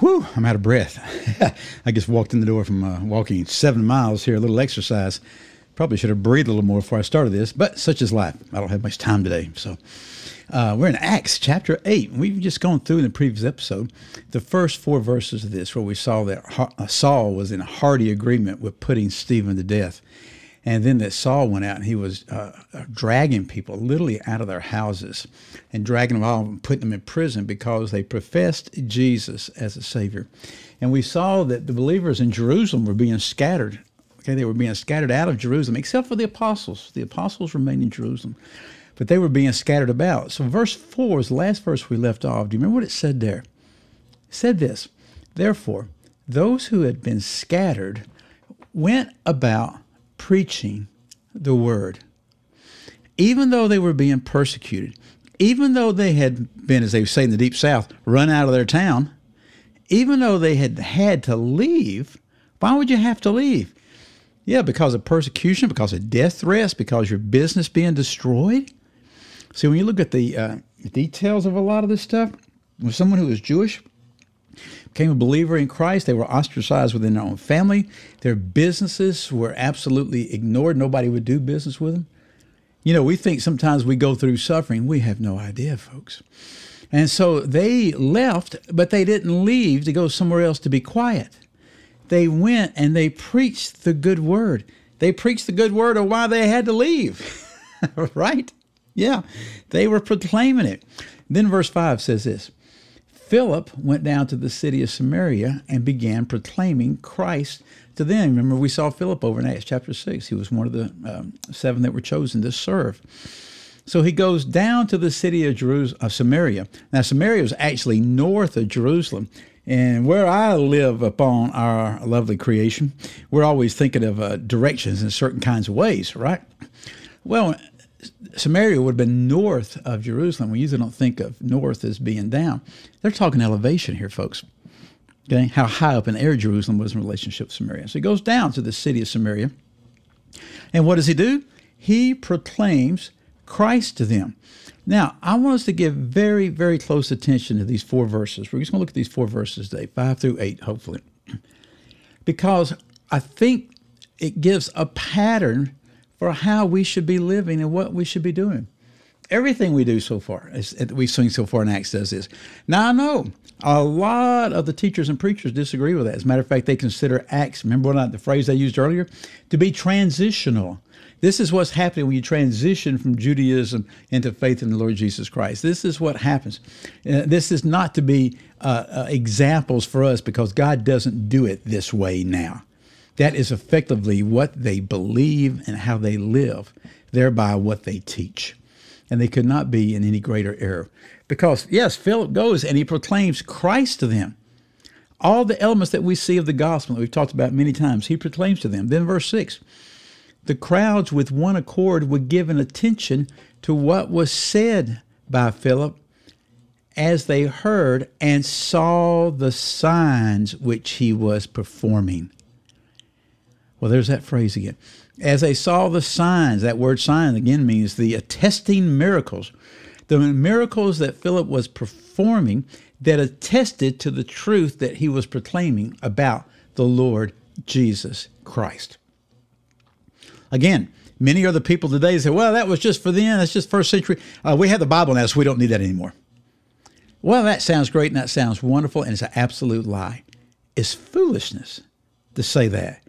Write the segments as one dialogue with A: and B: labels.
A: Whew, I'm out of breath. I just walked in the door from uh, walking seven miles here, a little exercise. Probably should have breathed a little more before I started this, but such is life. I don't have much time today. So uh, we're in Acts chapter 8. We've just gone through in the previous episode the first four verses of this, where we saw that Saul was in hearty agreement with putting Stephen to death. And then that Saul went out and he was uh, dragging people literally out of their houses and dragging them all and putting them in prison because they professed Jesus as a Savior. And we saw that the believers in Jerusalem were being scattered. Okay, they were being scattered out of Jerusalem, except for the apostles. The apostles remained in Jerusalem, but they were being scattered about. So, verse 4 is the last verse we left off. Do you remember what it said there? It said this Therefore, those who had been scattered went about preaching the word. Even though they were being persecuted, even though they had been, as they say in the Deep South, run out of their town, even though they had had to leave, why would you have to leave? Yeah, because of persecution, because of death threats, because your business being destroyed. See, when you look at the uh, details of a lot of this stuff, with someone who was Jewish, became a believer in Christ. They were ostracized within their own family. Their businesses were absolutely ignored. Nobody would do business with them. You know, we think sometimes we go through suffering. We have no idea, folks. And so they left, but they didn't leave to go somewhere else to be quiet. They went and they preached the good word. They preached the good word of why they had to leave, right? Yeah, they were proclaiming it. Then verse 5 says this Philip went down to the city of Samaria and began proclaiming Christ to them. Remember, we saw Philip over in Acts chapter 6. He was one of the um, seven that were chosen to serve. So he goes down to the city of, Jerus- of Samaria. Now, Samaria was actually north of Jerusalem. And where I live upon our lovely creation, we're always thinking of uh, directions in certain kinds of ways, right? Well, Samaria would have been north of Jerusalem. We usually don't think of north as being down. They're talking elevation here, folks. Okay, how high up in air Jerusalem was in relationship with Samaria. So he goes down to the city of Samaria. And what does he do? He proclaims Christ to them. Now, I want us to give very, very close attention to these four verses. We're just going to look at these four verses today, five through eight, hopefully. Because I think it gives a pattern for how we should be living and what we should be doing. Everything we do so far, we've seen so far in Acts does this. Now I know a lot of the teachers and preachers disagree with that. As a matter of fact, they consider Acts, remember what I, the phrase I used earlier, to be transitional. This is what's happening when you transition from Judaism into faith in the Lord Jesus Christ. This is what happens. Uh, this is not to be uh, uh, examples for us because God doesn't do it this way now. That is effectively what they believe and how they live, thereby what they teach. And they could not be in any greater error. Because, yes, Philip goes and he proclaims Christ to them. All the elements that we see of the gospel that we've talked about many times, he proclaims to them. Then, verse 6 the crowds with one accord were given attention to what was said by Philip as they heard and saw the signs which he was performing. Well, there's that phrase again. As they saw the signs, that word sign again means the attesting miracles, the miracles that Philip was performing that attested to the truth that he was proclaiming about the Lord Jesus Christ. Again, many other people today say, well, that was just for then, that's just first century. Uh, we have the Bible now, so we don't need that anymore. Well, that sounds great and that sounds wonderful, and it's an absolute lie. It's foolishness to say that.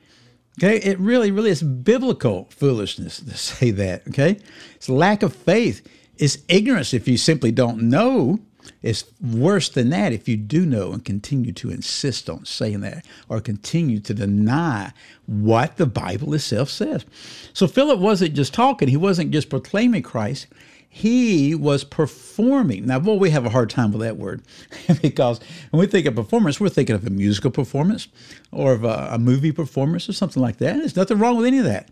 A: Okay, it really, really is biblical foolishness to say that. Okay, it's lack of faith. It's ignorance if you simply don't know. It's worse than that if you do know and continue to insist on saying that or continue to deny what the Bible itself says. So Philip wasn't just talking, he wasn't just proclaiming Christ, he was performing. Now, boy, we have a hard time with that word because when we think of performance, we're thinking of a musical performance or of a, a, movie performance or something like that. There's nothing wrong with any of that.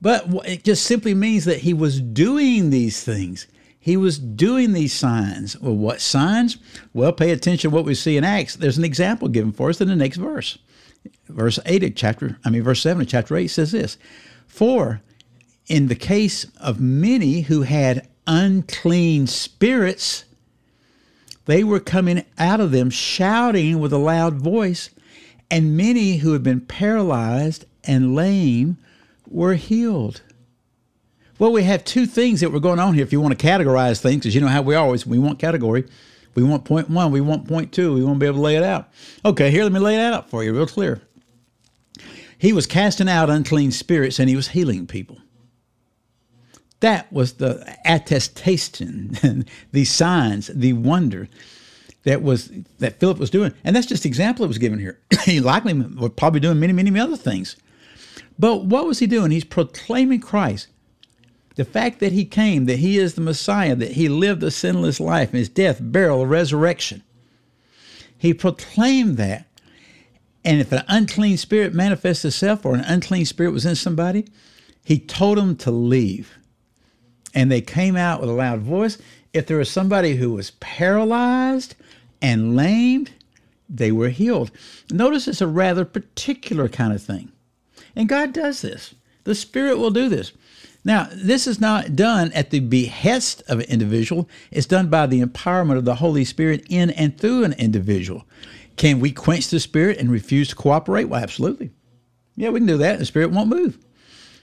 A: But it just simply means that he was doing these things. He was doing these signs. Well, what signs? Well, pay attention to what we see in Acts. There's an example given for us in the next verse. Verse 8 of chapter, I mean, verse 7 of chapter 8 says this For in the case of many who had unclean spirits, they were coming out of them shouting with a loud voice, and many who had been paralyzed and lame were healed. Well, we have two things that were going on here. If you want to categorize things, because you know how we always we want category, we want point one, we want point two, we want to be able to lay it out. Okay, here let me lay it out for you, real clear. He was casting out unclean spirits and he was healing people. That was the attestation, the signs, the wonder that was that Philip was doing. And that's just the example that was given here. he likely was probably doing many, many other things. But what was he doing? He's proclaiming Christ. The fact that he came, that he is the Messiah, that he lived a sinless life his death, burial, resurrection. He proclaimed that. And if an unclean spirit manifests itself or an unclean spirit was in somebody, he told them to leave and they came out with a loud voice. If there was somebody who was paralyzed and lamed, they were healed. Notice it's a rather particular kind of thing. And God does this. The Spirit will do this. Now, this is not done at the behest of an individual, it's done by the empowerment of the Holy Spirit in and through an individual. Can we quench the Spirit and refuse to cooperate? Well, absolutely. Yeah, we can do that. The Spirit won't move.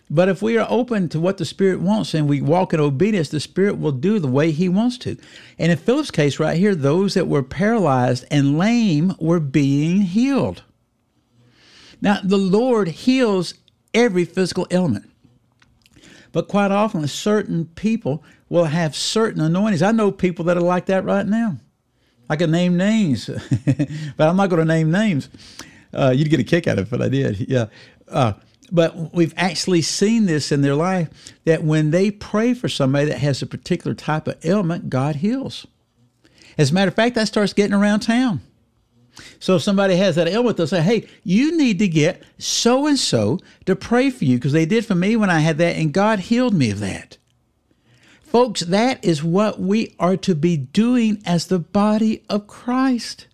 A: But if we are open to what the Spirit wants and we walk in obedience, the Spirit will do the way He wants to. And in Philip's case, right here, those that were paralyzed and lame were being healed. Now, the Lord heals every physical ailment. But quite often, certain people will have certain anointings. I know people that are like that right now. I can name names, but I'm not going to name names. Uh, you'd get a kick out of it but I did. Yeah. Uh, but we've actually seen this in their life that when they pray for somebody that has a particular type of ailment, God heals. As a matter of fact, that starts getting around town. So if somebody has that ailment, they'll say, hey, you need to get so and so to pray for you because they did for me when I had that, and God healed me of that. Folks, that is what we are to be doing as the body of Christ.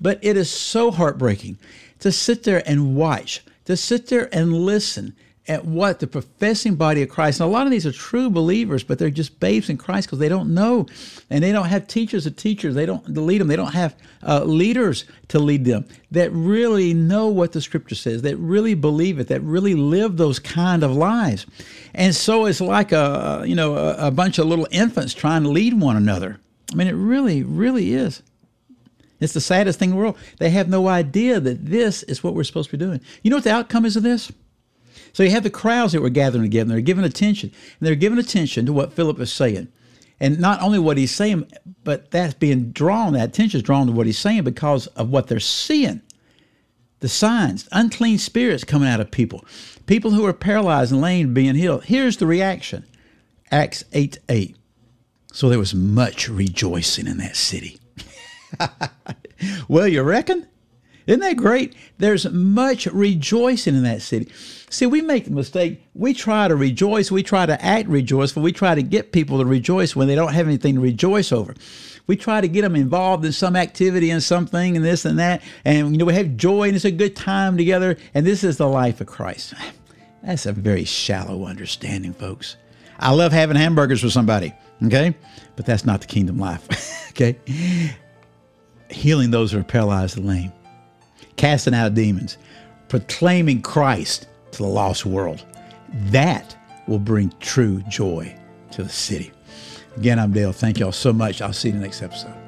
A: But it is so heartbreaking to sit there and watch to sit there and listen at what the professing body of Christ, and a lot of these are true believers, but they're just babes in Christ because they don't know, and they don't have teachers of teachers. They don't lead them. They don't have uh, leaders to lead them that really know what the Scripture says, that really believe it, that really live those kind of lives. And so it's like a you know a, a bunch of little infants trying to lead one another. I mean, it really, really is. It's the saddest thing in the world. They have no idea that this is what we're supposed to be doing. You know what the outcome is of this? So you have the crowds that were gathering together, they're giving attention. And they're giving attention to what Philip is saying. And not only what he's saying, but that's being drawn, that attention is drawn to what he's saying because of what they're seeing. The signs, unclean spirits coming out of people, people who are paralyzed and lame being healed. Here's the reaction Acts 8 8. So there was much rejoicing in that city. well, you reckon? Isn't that great? There's much rejoicing in that city. See, we make the mistake. We try to rejoice. We try to act rejoiceful. We try to get people to rejoice when they don't have anything to rejoice over. We try to get them involved in some activity and something and this and that. And, you know, we have joy and it's a good time together. And this is the life of Christ. That's a very shallow understanding, folks. I love having hamburgers with somebody, okay? But that's not the kingdom life, okay? healing those who are paralyzed and lame, casting out demons, proclaiming Christ to the lost world. That will bring true joy to the city. Again, I'm Dale. Thank you all so much. I'll see you in the next episode.